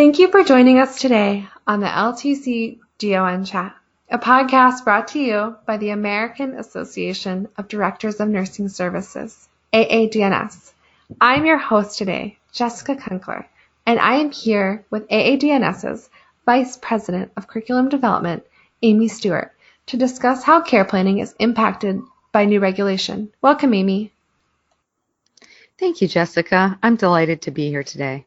Thank you for joining us today on the LTC DON Chat, a podcast brought to you by the American Association of Directors of Nursing Services, AADNS. I'm your host today, Jessica Kunkler, and I am here with AADNS's Vice President of Curriculum Development, Amy Stewart, to discuss how care planning is impacted by new regulation. Welcome, Amy. Thank you, Jessica. I'm delighted to be here today.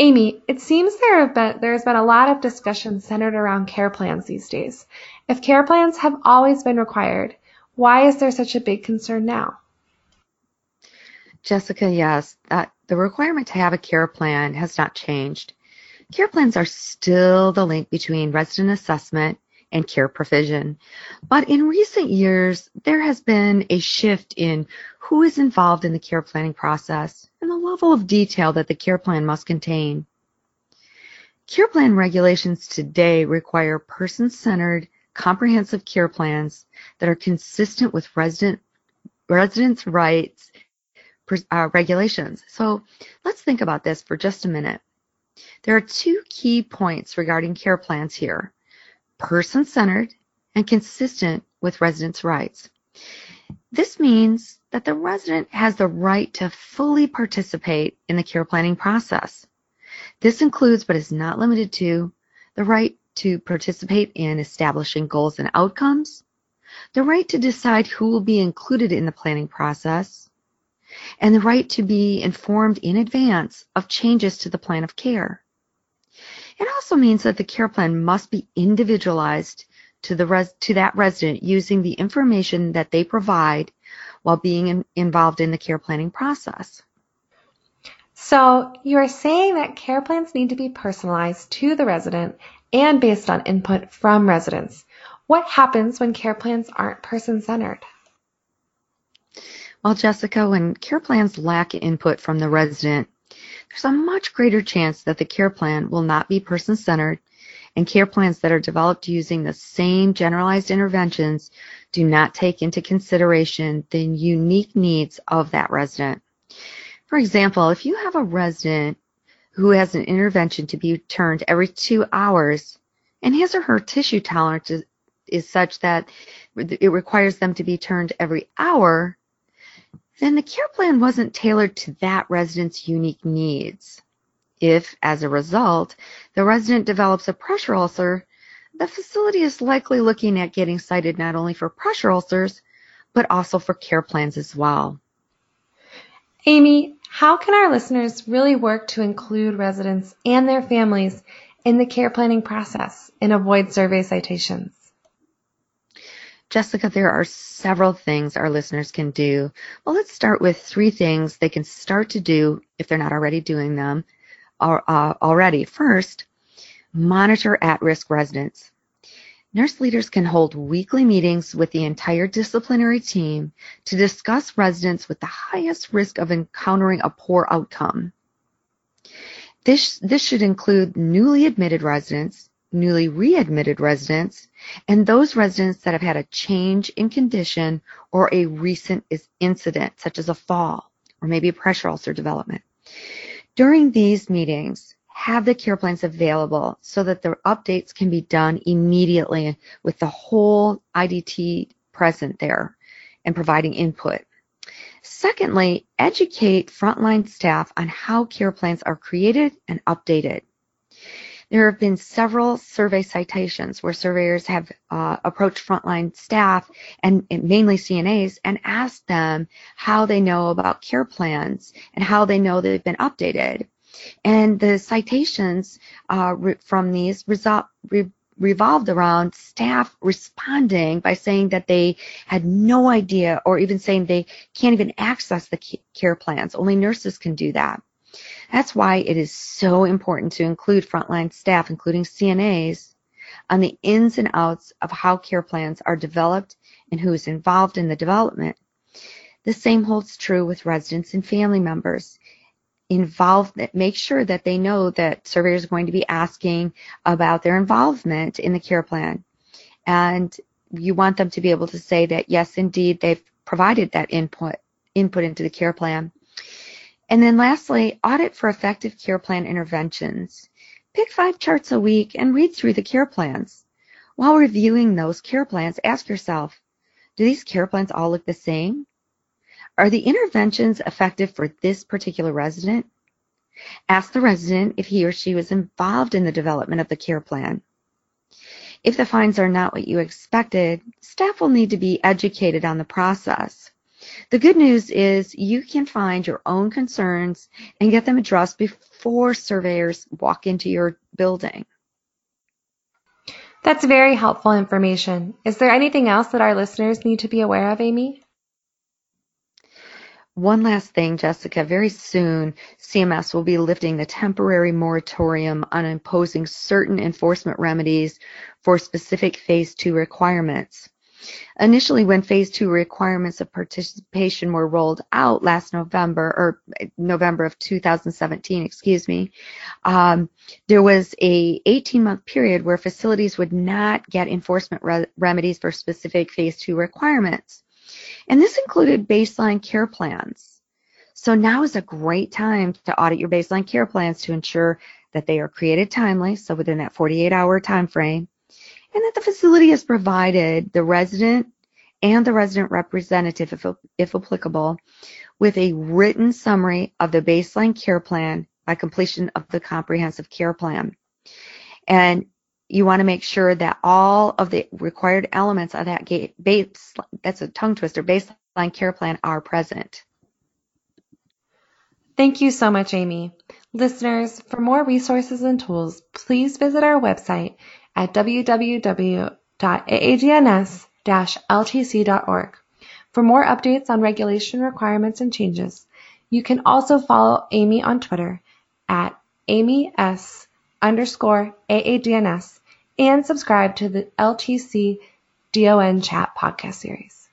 Amy, it seems there have been there has been a lot of discussion centered around care plans these days. If care plans have always been required, why is there such a big concern now? Jessica, yes, that the requirement to have a care plan has not changed. Care plans are still the link between resident assessment and care provision. But in recent years, there has been a shift in who is involved in the care planning process and level of detail that the care plan must contain. Care plan regulations today require person-centered, comprehensive care plans that are consistent with resident residents' rights uh, regulations. So let's think about this for just a minute. There are two key points regarding care plans here person centered, and consistent with residents' rights. This means that the resident has the right to fully participate in the care planning process. This includes, but is not limited to, the right to participate in establishing goals and outcomes, the right to decide who will be included in the planning process, and the right to be informed in advance of changes to the plan of care. It also means that the care plan must be individualized to, the res- to that resident using the information that they provide while being in- involved in the care planning process. So, you are saying that care plans need to be personalized to the resident and based on input from residents. What happens when care plans aren't person centered? Well, Jessica, when care plans lack input from the resident, there's a much greater chance that the care plan will not be person-centered and care plans that are developed using the same generalized interventions do not take into consideration the unique needs of that resident. For example, if you have a resident who has an intervention to be turned every two hours and his or her tissue tolerance is, is such that it requires them to be turned every hour, then the care plan wasn't tailored to that resident's unique needs. If, as a result, the resident develops a pressure ulcer, the facility is likely looking at getting cited not only for pressure ulcers, but also for care plans as well. Amy, how can our listeners really work to include residents and their families in the care planning process and avoid survey citations? Jessica, there are several things our listeners can do. Well, let's start with three things they can start to do if they're not already doing them uh, already. First, monitor at-risk residents. Nurse leaders can hold weekly meetings with the entire disciplinary team to discuss residents with the highest risk of encountering a poor outcome. This, this should include newly admitted residents, newly readmitted residents, and those residents that have had a change in condition or a recent incident, such as a fall or maybe a pressure ulcer development. During these meetings, have the care plans available so that the updates can be done immediately with the whole IDT present there and providing input. Secondly, educate frontline staff on how care plans are created and updated. There have been several survey citations where surveyors have uh, approached frontline staff and, and, mainly CNAs and asked them how they know about care plans and how they know they've been updated. And the citations uh, re- from these resol- re- revolved around staff responding by saying that they had no idea or even saying they can't even access the care plans. Only nurses can do that. That's why it is so important to include frontline staff, including CNAs, on the ins and outs of how care plans are developed and who is involved in the development. The same holds true with residents and family members. Involve, make sure that they know that surveyors are going to be asking about their involvement in the care plan. And you want them to be able to say that, yes, indeed, they've provided that input, input into the care plan And then lastly, audit for effective care plan interventions. Pick five charts a week and read through the care plans. While reviewing those care plans, ask yourself, do these care plans all look the same? Are the interventions effective for this particular resident? Ask the resident if he or she was involved in the development of the care plan. If the fines are not what you expected, staff will need to be educated on the process. The good news is you can find your own concerns and get them addressed before surveyors walk into your building. That's very helpful information. Is there anything else that our listeners need to be aware of, Amy? One last thing, Jessica. Very soon, CMS will be lifting the temporary moratorium on imposing certain enforcement remedies for specific phase two requirements. Initially, when phase two requirements of participation were rolled out last November, or November of 2017, excuse me, um, there was a 18-month period where facilities would not get enforcement re- remedies for specific phase two requirements. And this included baseline care plans. So now is a great time to audit your baseline care plans to ensure that they are created timely, so within that 48 hour time frame, and that the facility has provided the resident and the resident representative, if, if applicable, with a written summary of the baseline care plan by completion of the comprehensive care plan. And you want to make sure that all of the required elements of that base, that's a tongue twister, baseline care plan are present. Thank you so much, Amy. Listeners, for more resources and tools, please visit our website at www.aadns-ltc.org. For more updates on regulation requirements and changes, you can also follow Amy on Twitter at amys underscore aadns and subscribe to the LTC DON Chat podcast series.